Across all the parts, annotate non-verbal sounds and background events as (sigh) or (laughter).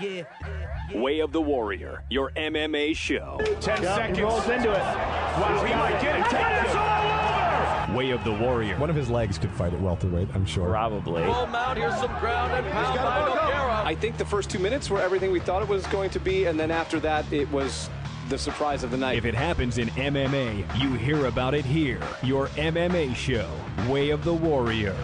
Yeah. Way of the Warrior, your MMA show. 10 seconds. rolls into it. Wow, he might get it. Take this all over. Way of the Warrior. One of his legs could fight at welterweight, I'm sure. Probably. Full mount. Here's some ground and pound by Nogueira. I think the first two minutes were everything we thought it was going to be, and then after that, it was the surprise of the night. If it happens in MMA, you hear about it here. Your MMA show, Way of the Warrior.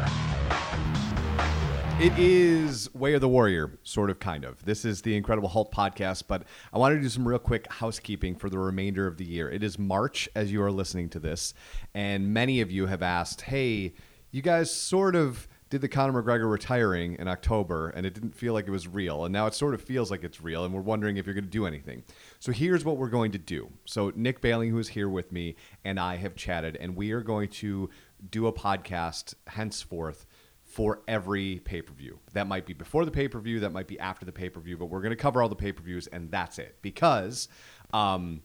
It is Way of the Warrior, sort of, kind of. This is the Incredible Hulk podcast, but I want to do some real quick housekeeping for the remainder of the year. It is March as you are listening to this, and many of you have asked, hey, you guys sort of did the Conor McGregor retiring in October, and it didn't feel like it was real, and now it sort of feels like it's real, and we're wondering if you're going to do anything. So here's what we're going to do. So Nick Bailey, who is here with me, and I have chatted, and we are going to do a podcast henceforth for every pay per view. That might be before the pay per view, that might be after the pay per view, but we're going to cover all the pay per views, and that's it. Because um,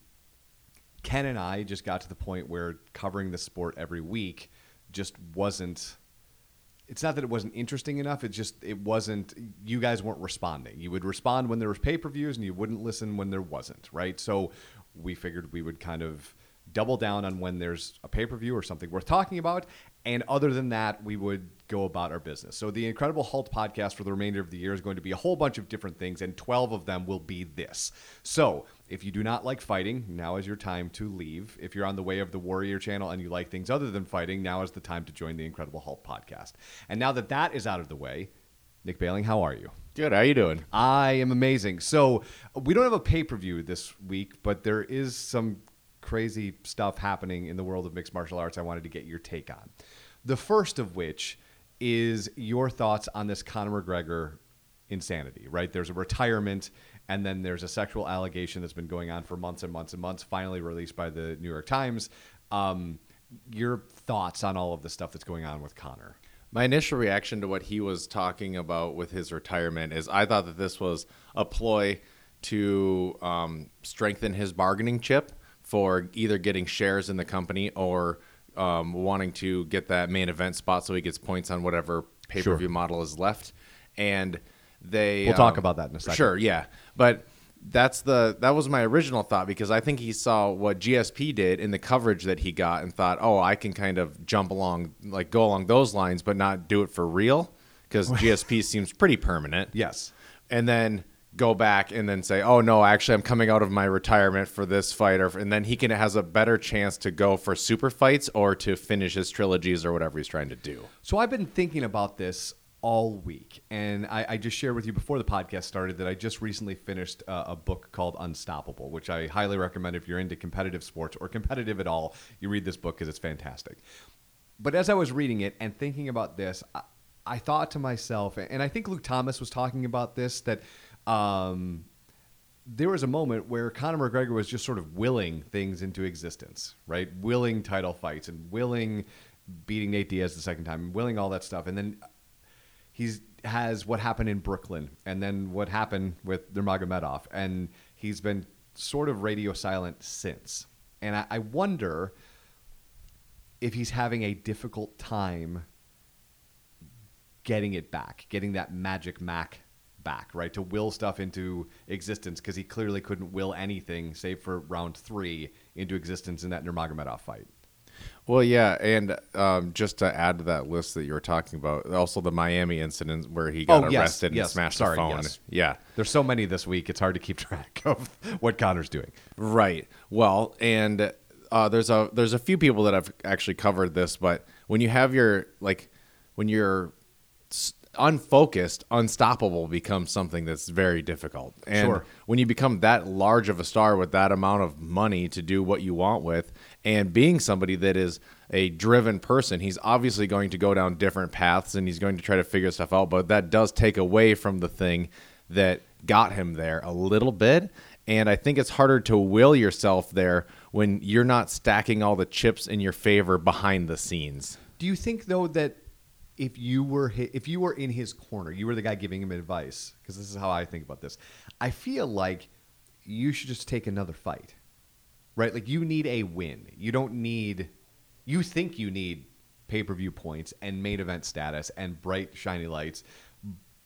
Ken and I just got to the point where covering the sport every week just wasn't. It's not that it wasn't interesting enough. It just it wasn't. You guys weren't responding. You would respond when there was pay per views, and you wouldn't listen when there wasn't. Right. So we figured we would kind of double down on when there's a pay per view or something worth talking about. And other than that, we would go about our business. So, the Incredible Hulk podcast for the remainder of the year is going to be a whole bunch of different things, and 12 of them will be this. So, if you do not like fighting, now is your time to leave. If you're on the way of the Warrior channel and you like things other than fighting, now is the time to join the Incredible Hulk podcast. And now that that is out of the way, Nick Baling, how are you? Good. How are you doing? I am amazing. So, we don't have a pay per view this week, but there is some crazy stuff happening in the world of mixed martial arts I wanted to get your take on. The first of which is your thoughts on this Conor McGregor insanity, right? There's a retirement, and then there's a sexual allegation that's been going on for months and months and months, finally released by the New York Times. Um, your thoughts on all of the stuff that's going on with Conor? My initial reaction to what he was talking about with his retirement is I thought that this was a ploy to um, strengthen his bargaining chip for either getting shares in the company or um, wanting to get that main event spot so he gets points on whatever pay per view sure. model is left. And they we'll um, talk about that in a second. Sure, yeah, but that's the that was my original thought because I think he saw what GSP did in the coverage that he got and thought, oh, I can kind of jump along, like go along those lines, but not do it for real because GSP (laughs) seems pretty permanent. Yes, and then go back and then say, "Oh no, actually, I'm coming out of my retirement for this fight," or and then he can has a better chance to go for super fights or to finish his trilogies or whatever he's trying to do. So I've been thinking about this all week, and I, I just shared with you before the podcast started that I just recently finished uh, a book called Unstoppable, which I highly recommend if you're into competitive sports or competitive at all. You read this book because it's fantastic. But as I was reading it and thinking about this, I, I thought to myself, and I think Luke Thomas was talking about this that um, there was a moment where Conor McGregor was just sort of willing things into existence, right? Willing title fights and willing beating Nate Diaz the second time, willing all that stuff, and then he's has what happened in Brooklyn, and then what happened with Nurmagomedov, and he's been sort of radio silent since. And I, I wonder if he's having a difficult time getting it back, getting that magic Mac back, right? To will stuff into existence because he clearly couldn't will anything, save for round three, into existence in that Nurmagomedov fight. Well, yeah, and um, just to add to that list that you were talking about, also the Miami incident where he got oh, yes, arrested yes, and smashed sorry, the phone. Yes. Yeah, there's so many this week; it's hard to keep track (laughs) of what Conor's doing. Right. Well, and uh, there's a there's a few people that have actually covered this, but when you have your like when you're unfocused, unstoppable becomes something that's very difficult. And sure. when you become that large of a star with that amount of money to do what you want with, and being somebody that is a driven person, he's obviously going to go down different paths and he's going to try to figure stuff out. But that does take away from the thing that got him there a little bit. And I think it's harder to will yourself there when you're not stacking all the chips in your favor behind the scenes. Do you think though that if you were if you were in his corner, you were the guy giving him advice because this is how I think about this. I feel like you should just take another fight. Right? Like you need a win. You don't need you think you need pay-per-view points and main event status and bright shiny lights,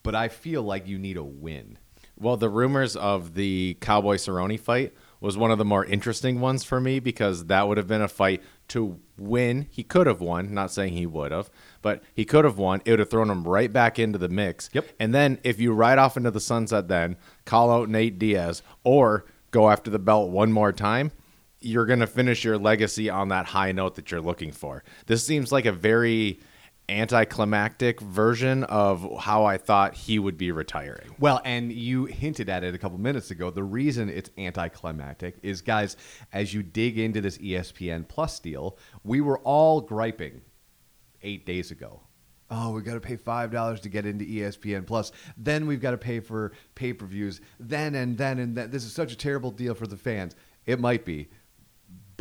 but I feel like you need a win. Well, the rumors of the Cowboy Cerrone fight was one of the more interesting ones for me because that would have been a fight to win. He could have won, not saying he would have, but he could have won. It would have thrown him right back into the mix. Yep. And then if you ride off into the sunset, then call out Nate Diaz or go after the belt one more time, you're going to finish your legacy on that high note that you're looking for. This seems like a very anticlimactic version of how I thought he would be retiring. Well, and you hinted at it a couple minutes ago. The reason it's anticlimactic is, guys, as you dig into this ESPN Plus deal, we were all griping eight days ago. Oh, we got to pay five dollars to get into ESPN Plus. Then we've got to pay for pay per views. Then and then and then. This is such a terrible deal for the fans. It might be,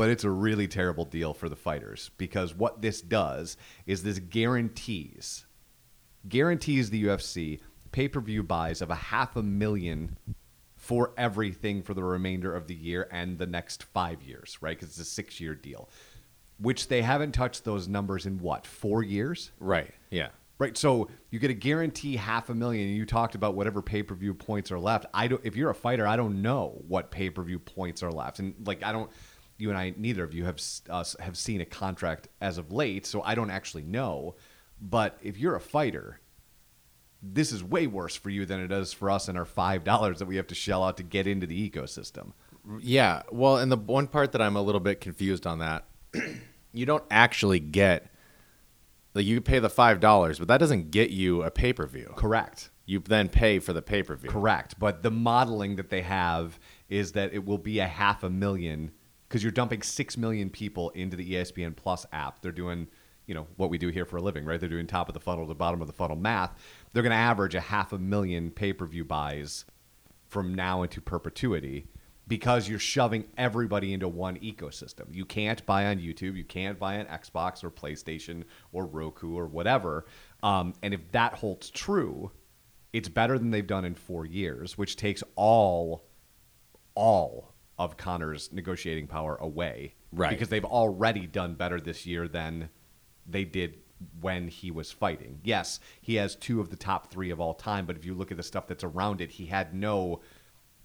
but it's a really terrible deal for the fighters because what this does is this guarantees guarantees the UFC pay per view buys of a half a million for everything for the remainder of the year and the next five years, right? Because it's a six year deal, which they haven't touched those numbers in what, four years? Right. Yeah. Right. So you get a guarantee half a million. And you talked about whatever pay per view points are left. I don't. If you're a fighter, I don't know what pay per view points are left, and like I don't. You and I, neither of you have uh, have seen a contract as of late, so I don't actually know. But if you're a fighter, this is way worse for you than it is for us and our five dollars that we have to shell out to get into the ecosystem. Yeah. Well, and the one part that I'm a little bit confused on that, (clears throat) you don't actually get like you pay the five dollars, but that doesn't get you a pay per view. Correct. You then pay for the pay per view. Correct. But the modeling that they have is that it will be a half a million because you're dumping six million people into the ESPN Plus app. They're doing, you know, what we do here for a living, right? They're doing top of the funnel to bottom of the funnel math. They're going to average a half a million pay per view buys from now into perpetuity because you're shoving everybody into one ecosystem. You can't buy on YouTube, you can't buy on Xbox or PlayStation or Roku or whatever. Um, and if that holds true, it's better than they've done in four years, which takes all all of Conor's negotiating power away. Right. Because they've already done better this year than they did when he was fighting. Yes, he has two of the top three of all time, but if you look at the stuff that's around it, he had no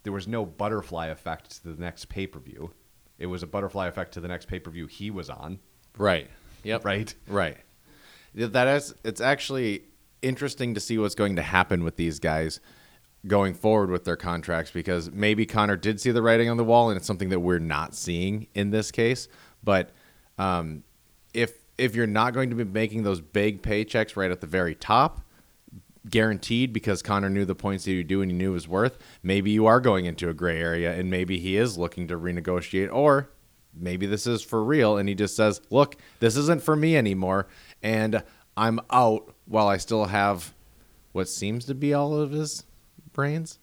there was no butterfly effect to the next pay per view. It was a butterfly effect to the next pay per view he was on. Right. Yep. Right? Right. That is. It's actually interesting to see what's going to happen with these guys going forward with their contracts because maybe Conor did see the writing on the wall and it's something that we're not seeing in this case. But um, if if you're not going to be making those big paychecks right at the very top, guaranteed because Conor knew the points that you do and he knew his worth, maybe you are going into a gray area and maybe he is looking to renegotiate or maybe this is for real and he just says, "Look, this isn't for me anymore and I'm out while I still have what seems to be all of his brains."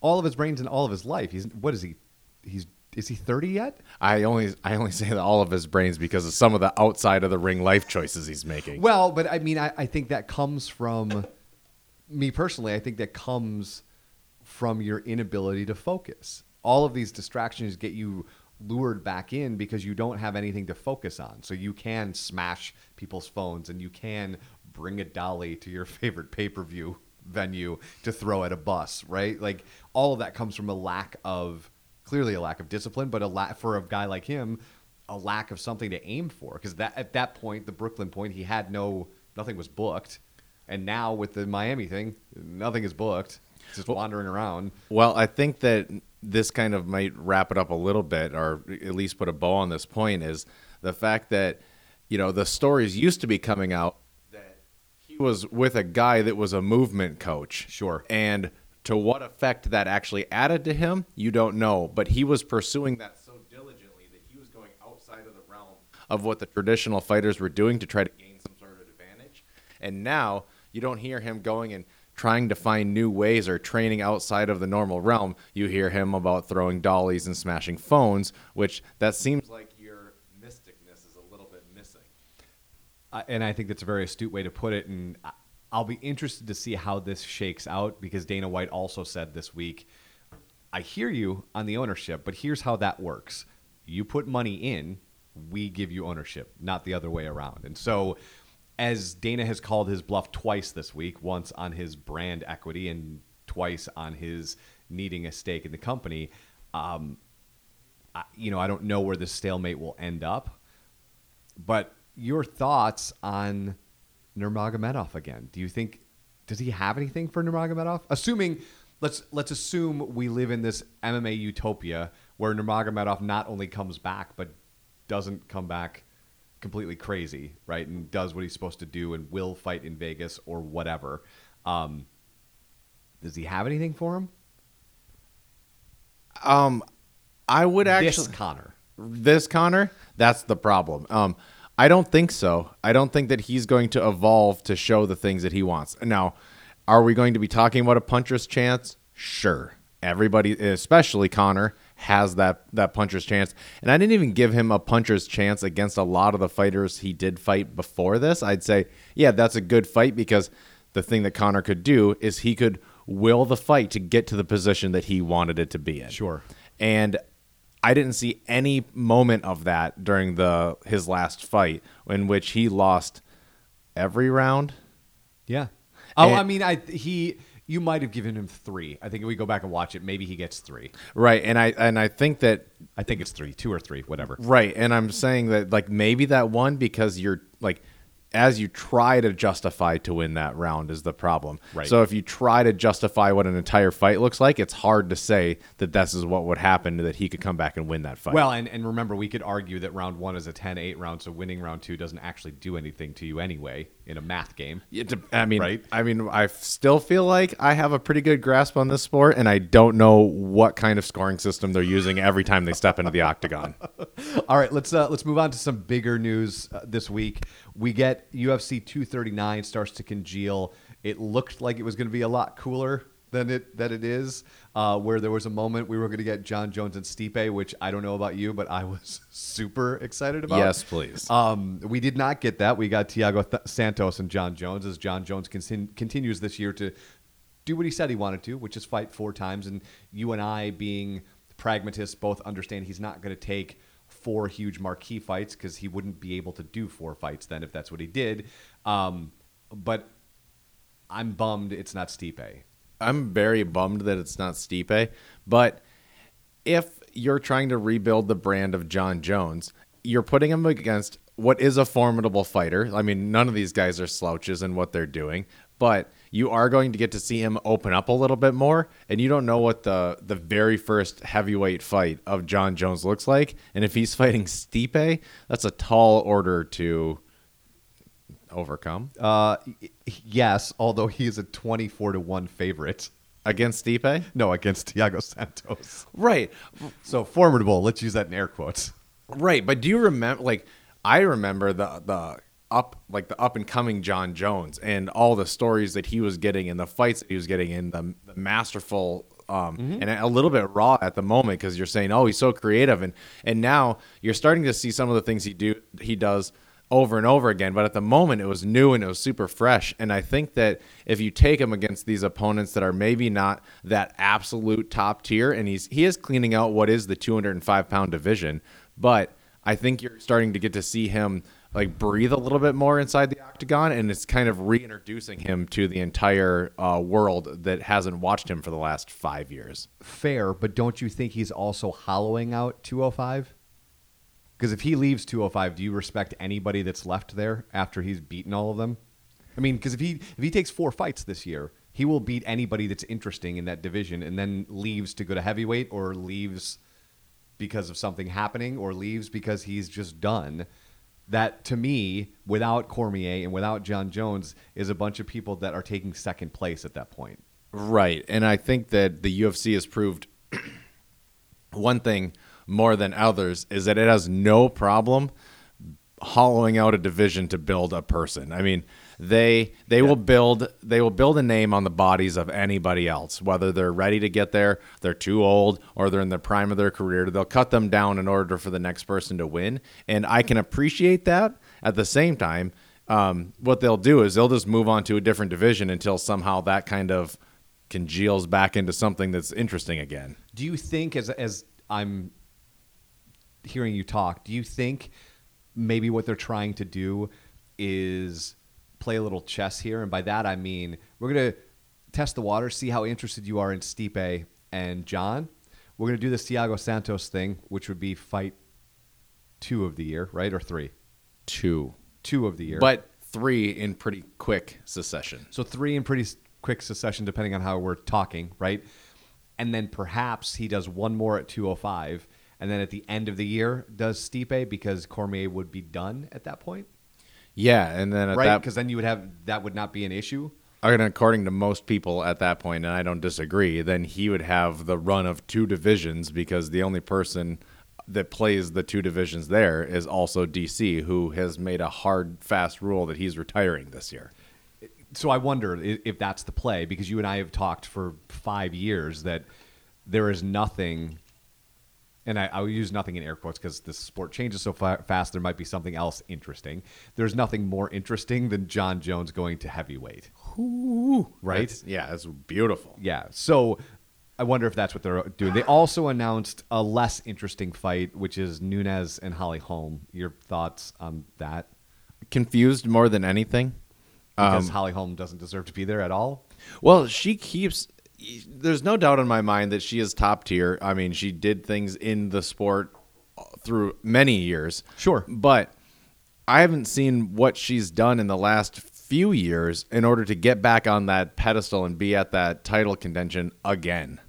All of his brains and all of his life. He's what is he? He's is he 30 yet? I only I only say that all of his brains because of some of the outside of the ring life choices he's making. Well, but I mean, I, I think that comes from me personally. I think that comes from your inability to focus. All of these distractions get you lured back in because you don't have anything to focus on. So you can smash people's phones and you can bring a dolly to your (laughs) favorite pay per view venue to throw at a bus, right? Like all of that comes from a lack of clearly a lack of discipline, but a lack for a guy like him, a lack of something to aim for. Because that at that point, the Brooklyn point, he had no nothing was booked, and now with the Miami thing, nothing is booked. It's just wandering around. Well, I think that this kind of might wrap it up a little bit, or at least put a bow on this point, is the fact that, you know, the stories used to be coming out was with a guy that was a movement coach. Sure. And to what effect that actually added to him, you don't know. But he was pursuing that so diligently that he was going outside of the realm of what the traditional fighters were doing to try to gain some sort of advantage. And now you don't hear him going and trying to find new ways or training outside of the normal realm. You hear him about throwing dollies and smashing phones, which that seems like your mysticness is a little bit missing. And I think that's a very astute way to put it. And I'll be interested to see how this shakes out because Dana White also said this week, I hear you on the ownership, but here's how that works. You put money in, we give you ownership, not the other way around. And so, as Dana has called his bluff twice this week, once on his brand equity and twice on his needing a stake in the company. Um, I, you know, I don't know where this stalemate will end up, but your thoughts on Nurmagomedov again? Do you think does he have anything for Nurmagomedov? Assuming let's let's assume we live in this MMA utopia where Nurmagomedov not only comes back but doesn't come back completely crazy, right? And does what he's supposed to do and will fight in Vegas or whatever. Um, does he have anything for him? Um, I would actually this Conor. this Conor, that's the problem. Um, I don't think so. I don't think that he's going to evolve to show the things that he wants. Now, are we going to be talking about a puncher's chance? Sure. Everybody, especially Conor, has that that puncher's chance. And I didn't even give him a puncher's chance against a lot of the fighters he did fight before this. I'd say, yeah, that's a good fight because the thing that Conor could do is he could will the fight to get to the position that he wanted it to be in. Sure. And I didn't see any moment of that during the his last fight in which he lost every round. Yeah. Oh, And- I mean, I he you might have given him three. I think if we go back and watch it, maybe he gets three. Right. And I and I think that I think it's three, two or three, whatever. right, and I'm saying that like maybe that one because you're like as you try to justify to win that round is the problem. Right. So if you try to justify what an entire fight looks like, it's hard to say that this is what would happen that he could come back and win that fight. Well, and, and remember, we could argue that round one is a 10 8 round, so winning round two doesn't actually do anything to you anyway in a math game. It I mean, Right? I mean, I still feel like I have a pretty good grasp on this sport, and I don't know what kind of scoring system they're using every time they step into the octagon. (laughs) All right, let's uh, let's move on to some bigger news uh, this week. We get UFC 239 starts to congeal. It looked like it was going to be a lot cooler than it that it is. Uh, where there was a moment we were going to get Jon Jones and Stipe, which I don't know about you, but I was (laughs) super excited about. Yes, please. Um, we did not get that. We got Thiago Th- Santos and Jon Jones as Jon Jones con- continues this year to do what he said he wanted to, which is fight four times. And you and I, being pragmatists, both understand he's not going to take four huge marquee fights because he wouldn't be able to do four fights then if that's what he did. Um, but I'm bummed it's not Stipe. I'm very bummed that it's not Stipe, but if you're trying to rebuild the brand of Jon Jones, you're putting him against what is a formidable fighter. I mean, none of these guys are slouches in what they're doing, but you are going to get to see him open up a little bit more, and you don't know what the the very first heavyweight fight of Jon Jones looks like. And if he's (laughs) fighting Stipe, that's a tall order to overcome Uh, yes, although he is a 24 to 1 favorite. against Stipe. No, against Thiago Santos. Right. So formidable. Let's use that in air quotes. Right, but do you remember? Like, I remember the the up like the up and coming Jon Jones and all the stories that he was getting and the fights that he was getting in the, the masterful. Um, and a little bit raw at the moment because you're saying, oh, he's so creative, and and now you're starting to see some of the things he do he does over and over again. But at the moment, it was new and it was super fresh. And I think that if you take him against these opponents that are maybe not that absolute top tier, and he's he is cleaning out what is the 205 pound division, but I think you're starting to get to see him like breathe a little bit more inside the octagon, and it's kind of reintroducing him to the entire uh, world that hasn't watched him for the last five years. Fair, but don't you think he's also hollowing out 205? Because if he leaves 205, do you respect anybody that's left there after he's beaten all of them? I mean, because if he if he takes four fights this year, he will beat anybody that's interesting in that division, and then leaves to go to heavyweight, or leaves because of something happening, or leaves because he's just done. That to me, without Cormier and without Jon Jones, is a bunch of people that are taking second place at that point. Right. And I think that the UFC has proved (clears throat) one thing more than others is that it has no problem hollowing out a division to build a person. I mean, they they will build they will build a name on the bodies of anybody else, whether they're ready to get there, they're too old, or they're in the prime of their career. They'll cut them down in order for the next person to win, and I can appreciate that. At the same time, um, what they'll do is they'll just move on to a different division until somehow that kind of congeals back into something that's interesting again. Do you think, as as I'm hearing you talk, do you think maybe what they're trying to do is play a little chess here? And by that I mean we're gonna test the water, see how interested you are in Stipe and Jon. We're going to do the Thiago Santos thing, which would be fight two of the year, right? Or three? Two. Two of the year. But three in pretty quick succession. So three in pretty quick succession, depending on how we're talking, right? And then perhaps he does one more at 205. And then at the end of the year, does Stipe because Cormier would be done at that point, Yeah, and then at right? Because then you would have that would not be an issue. And according to most people at that point, and I don't disagree, then he would have the run of two divisions because the only person that plays the two divisions there is also DC, who has made a hard, fast rule that he's retiring this year. so I wonder if that's the play because you and I have talked for five years that there is nothing, and I, I will use nothing in air quotes because the sport changes so fa- fast. There might be something else interesting. There's nothing more interesting than Jon Jones going to heavyweight, right? That's- yeah, it's beautiful. Yeah. So I wonder if that's what they're doing. They also announced a less interesting fight, which is Nunes and Holly Holm. Your thoughts on that? Confused more than anything. Because um, Holly Holm doesn't deserve to be there at all. Well, she keeps. There's no doubt in my mind that she is top tier. I mean, she did things in the sport through many years. Sure. But I haven't seen what she's done in the last few years in order to get back on that pedestal and be at that title contention again.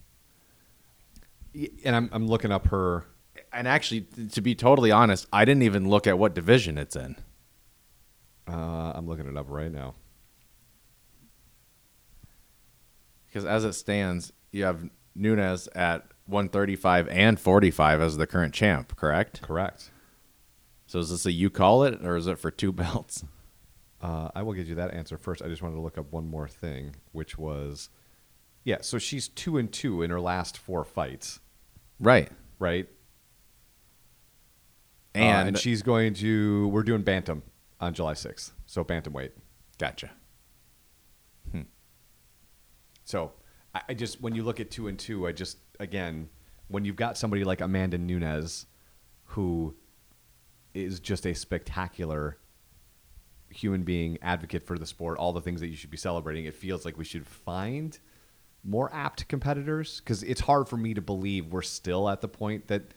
And I'm, I'm looking up her And actually, to be totally honest, I didn't even look at what division it's in. Uh, I'm looking it up right now. Because as it stands, you have Nunes at 135 and 45 as the current champ, correct? Correct. So is this a you call it, or is it for two (laughs) belts? Uh, I will give you that answer first. I just wanted to look up one more thing, which was, yeah. So she's two and two in her last four fights, Right. right? Uh, And, and she's going to. We're doing bantam on July 6th, so bantamweight. gotcha. So I, I just when you look at two and two, I just again when you've got somebody like Amanda Nunes, who is just a spectacular human being, advocate for the sport, all the things that you should be celebrating. It feels like we should find more apt competitors because it's hard for me to believe we're still at the point that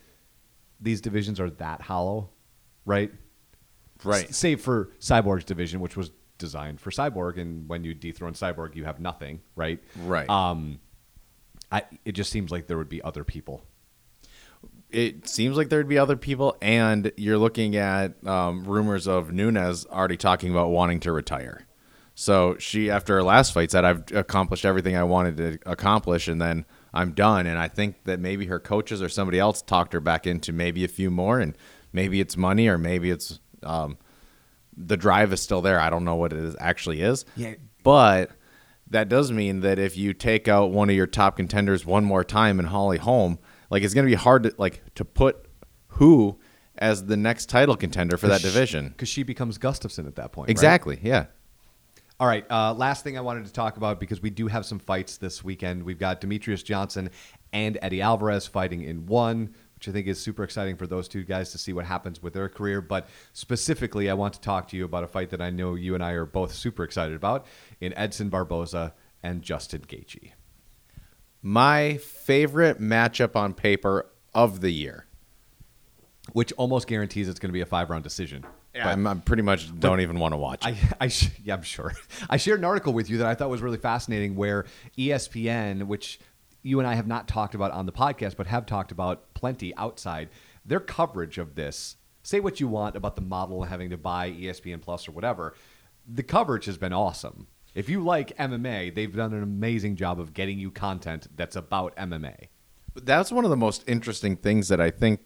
these divisions are that hollow, right? Right. S- save for Cyborg's division, which was designed for Cyborg, and when you dethrone Cyborg, you have nothing, right? Right. Um, I it just seems like there would be other people. it seems like there'd be other people, and you're looking at um, rumors of Nunes already talking about wanting to retire. So she, after her last fight, said, "I've accomplished everything I wanted to accomplish, and then I'm done." And I think that maybe her coaches or somebody else talked her back into maybe a few more, and maybe it's money, or maybe it's um, the drive is still there. I don't know what it is, actually is. Yeah. But that does mean that if you take out one of your top contenders one more time in Holly Holm, like it's going to be hard to like to put who as the next title contender for that division. because she becomes Gustafsson at that point. right? Exactly. Yeah. All right. Uh, last thing I wanted to talk about because we do have some fights this weekend. We've got Demetrious Johnson and Eddie Alvarez fighting in one, which I think is super exciting for those two guys to see what happens with their career. But specifically, I want to talk to you about a fight that I know you and I are both super excited about in Edson Barboza and Justin Gaethje. My favorite matchup on paper of the year. Which almost guarantees it's going to be a five round decision. Yeah, I'm, I'm pretty much don't even want to watch. it. I, I yeah, I'm sure. (laughs) I shared an article with you that I thought was really fascinating, where ESPN, which you and I have not talked about on the podcast, but have talked about plenty outside, their coverage of this. Say what you want about the model having to buy ESPN Plus or whatever, the coverage has been awesome. If you like MMA, they've done an amazing job of getting you content that's about MMA. that's one of the most interesting things that I think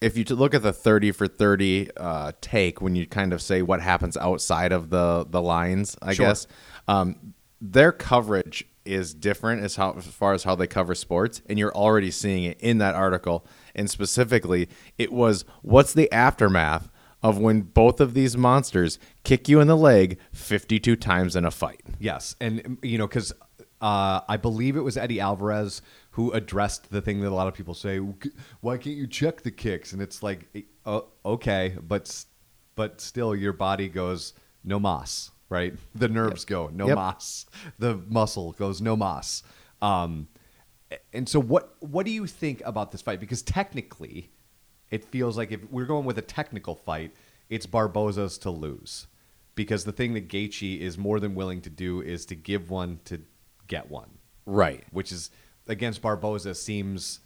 if you look at the 30 for 30 uh, take when you kind of say what happens outside of the the lines, I Sure. guess um, their coverage is different as how as far as how they cover sports, and you're already seeing it in that article. And specifically, it was what's the aftermath of when both of these monsters kick you in the leg 52 times in a fight. Yes, and um, you know, because uh, I believe it was Eddie Alvarez who addressed the thing that a lot of people say, "Why can't you check the kicks?" And it's like, oh, okay, but but still, your body goes no mas, right? The nerves go no Yep. mas. The muscle goes no mas. Um, and so what what do you think about this fight? Because technically, it feels like if we're going with a technical fight, it's Barboza's to lose. Because the thing that Gaethje is more than willing to do is to give one to get one Right. which is against Barboza seems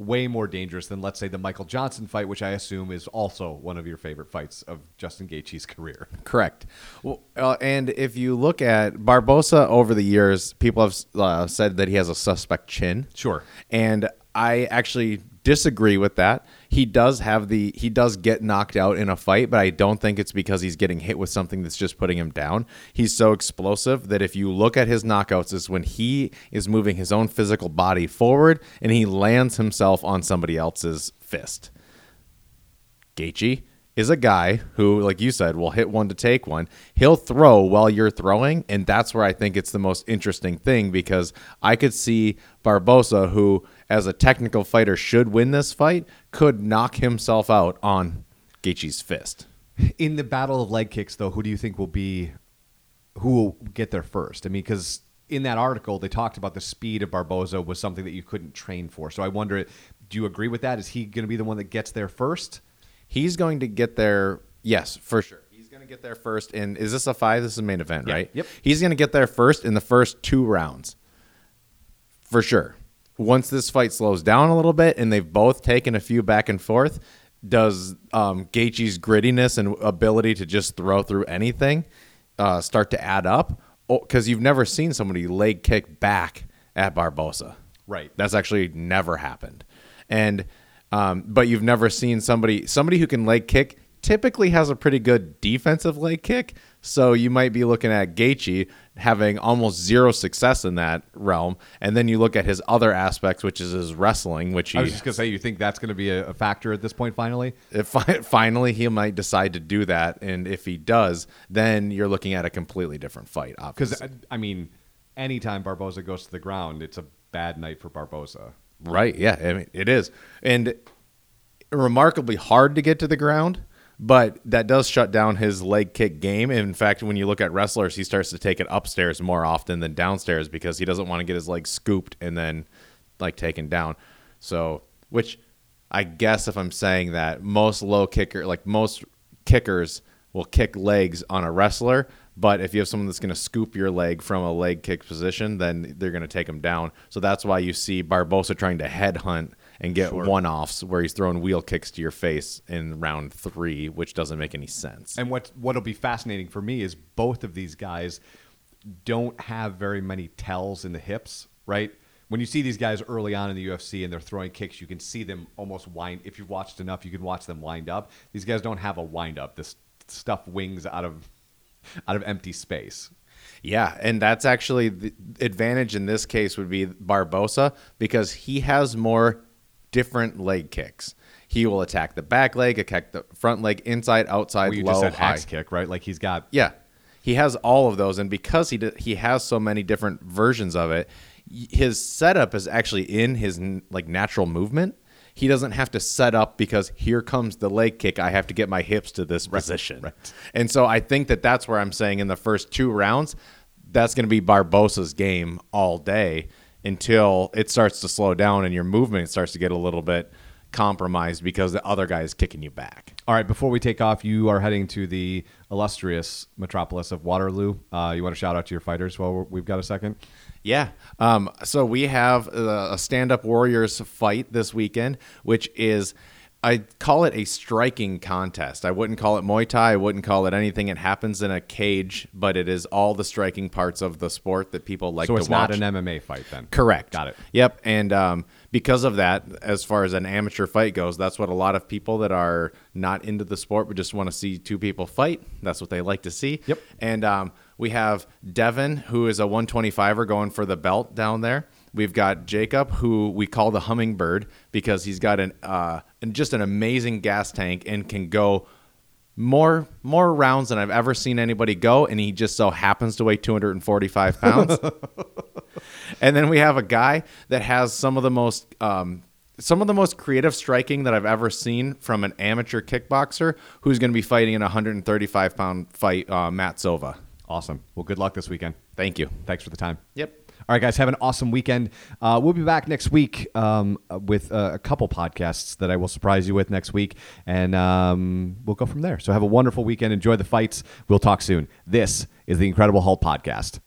way more dangerous than let's say the Michael Johnson fight, which I assume is also one of your favorite fights of Justin Gaethje's career. (laughs) Correct. Well, uh, and if you look at Barboza over the years, people have uh, said that he has a suspect chin. Sure. And I actually disagree with that. He does have the he does get knocked out in a fight, but I don't think it's because he's getting hit with something that's just putting him down. He's so explosive that if you look at his knockouts is when he is moving his own physical body forward and he lands himself on somebody else's fist. Gaethje is a guy who, like you said, will hit one to take one. He'll throw while you're throwing, and that's where I think it's the most interesting thing because I could see Barboza, who as a technical fighter should win this fight, could knock himself out on Gaethje's fist. In the battle of leg kicks, though, who do you think will be who will get there first? I mean, because in that article they talked about the speed of Barboza was something that you couldn't train for. So I wonder, do you agree with that? Is he going to be the one that gets there first? He's going to get there, yes, for sure. He's going to get there first. And is this a five? This is a main event, Yeah, right? yep. He's going to get there first in the first two rounds, for sure. Once this fight slows down a little bit and they've both taken a few back and forth, does um, Gaethje's grittiness and ability to just throw through anything uh, start to add up? Because you've never seen somebody leg kick back at Barboza. Right. That's actually never happened. And um, but you've never seen somebody somebody who can leg kick typically has a pretty good defensive leg kick. So you might be looking at Gaethje having almost zero success in that realm, and then you look at his other aspects, which is his wrestling, which he I was just going to say, you think that's going to be a, a factor at this point? Finally, if fi- finally he might decide to do that, and if he does, then you're looking at a completely different fight. because I mean, anytime Barboza goes to the ground, it's a bad night for Barboza. Right. Yeah. I mean, it is. And remarkably hard to get to the ground, but that does shut down his leg kick game. In fact, when you look at wrestlers, he starts to take it upstairs more often than downstairs because he doesn't want to get his leg scooped and then like taken down. So, which I guess if I'm saying that most low kicker, like most kickers will kick legs on a wrestler, but if you have someone that's going to scoop your leg from a leg kick position, then they're going to take him down. So that's why you see Barboza trying to headhunt and get one offs where he's throwing wheel kicks to your face in round three, which doesn't make any sense. And what what'll be fascinating for me is both of these guys don't have very many tells in the hips, right? When you see these guys early on in the UFC and they're throwing kicks, you can see them almost wind. If you've watched enough, you can watch them wind up. These guys don't have a wind up. This stuff wings out of out of empty space. Yeah, and that's actually the advantage in this case would be Barboza because he has more different leg kicks. He will attack the back leg, attack the front leg, inside, outside, Well, you low, just said high. axe kick, right? Like he's got Yeah, he has all of those, and because he d- he has so many different versions of it, his setup is actually in his n- like natural movement. He doesn't have to set up because here comes the leg kick. I have to get my hips to this position, right. and so I think that that's where I'm saying in the first two rounds, that's going to be Barboza's game all day until it starts to slow down and your movement starts to get a little bit compromised because the other guy is kicking you back. All right, before we take off, you are heading to the illustrious metropolis of Waterloo. Uh, you want to shout out to your fighters while we've got a second? Yeah. Um, so we have a, a stand up warriors fight this weekend, which is, I call it a striking contest. I wouldn't call it Muay Thai. I wouldn't call it anything. It happens in a cage, but it is all the striking parts of the sport that people like So to watch. So it's not an MMA fight then? Correct. Got it. Yep. And um, because of that, as far as an amateur fight goes, that's what a lot of people that are not into the sport but just want to see two people fight. That's what they like to see. Yep. And um, we have Devin, who is a 125er going for the belt down there. We've got Jacob, who we call the hummingbird because he's got an uh, and just an amazing gas tank and can go more more rounds than I've ever seen anybody go, and he just so happens to weigh 245 (laughs) pounds. and then we have a guy that has some of the most um, some of the most creative striking that I've ever seen from an amateur kickboxer who's going to be fighting in a 135 pound fight, uh, Matt Silva. Awesome. Well, good luck this weekend. Thank you. Thanks for the time. Yep. All right, guys, have an awesome weekend. Uh, we'll be back next week um, with uh, a couple podcasts that I will surprise you with next week, and um, we'll go from there. So have a wonderful weekend. Enjoy the fights. We'll talk soon. This is the Incredible Hulk Podcast.